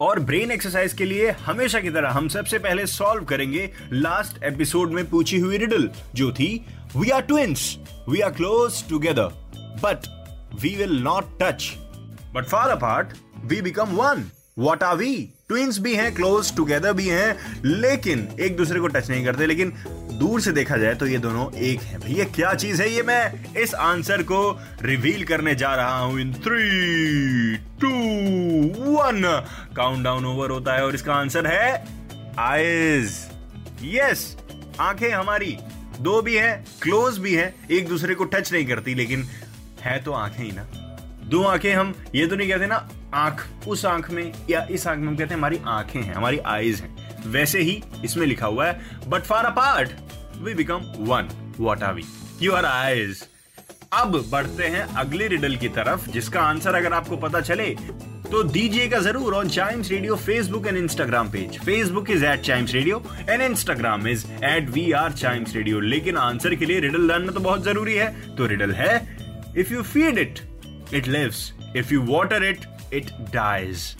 और brain exercise के लिए हमेशा की तरह हम सबसे पहले सॉल्व करेंगे लास्ट एपिसोड में पूछी हुई रिडल जो थी we are twins we are close together but we will not touch but far apart we become one what are we twins भी हैं क्लोज टुगेदर भी हैं, लेकिन एक दूसरे को टच नहीं करते, लेकिन दूर से देखा जाए तो ये दोनों एक हैं। भैया, क्या चीज़ है ये? मैं इस आंसर को रिवील करने जा रहा हूँ in three two one countdown over होता है और इसका आंसर है आईज यस आँखें हमारी दो भी हैं क्लोज भी हैं, एक दूसरे को टच नहीं करती, लेकिन है तो आँखें ही ना। दो आँखें हम, ये तो नहीं कहते ना, आँख, उस आँख में या इस आँख में हम कहते हैं हमारी आँखें हैं, हमारी आईज हैं। वैसे ही इसमें लिखा हुआ है but far apart we become one what are we you are eyes अब बढ़ते हैं अगले रिडल की तरफ़, जिसका आंसर अगर आपको पता चले तो दीजिएगा ज़रूर on chimes radio Facebook and Instagram page Facebook is at chimes radio and Instagram is at we are chimes radio लेकिन आंसर के लिए रिडल जानना तो बहुत ज़रूरी है। तो रिडल है if you feed it it lives if you water it it dies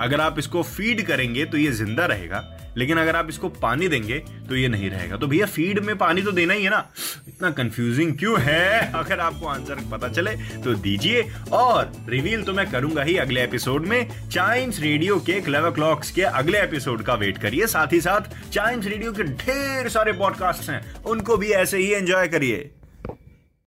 अगर आप इसको फ़ीड करेंगे तो ये ज़िंदा रहेगा, लेकिन अगर आप इसको पानी देंगे तो ये नहीं रहेगा। तो भैया फ़ीड में पानी तो देना ही है ना। इतना कंफ्यूजिंग क्यों है? अगर आपको आंसर पता चले तो दीजिए, और रिवील तो मैं करूँगा ही अगले एपिसोड में। चाइम्स रेडियो के क्लेवर क्लॉक्स के अगले एपिसोड का वेट करिए। साथ ही साथ चाइम्स रेडियो के ढेर सारे पॉडकास्ट हैं, उनको भी ऐसे ही एंजॉय करिए।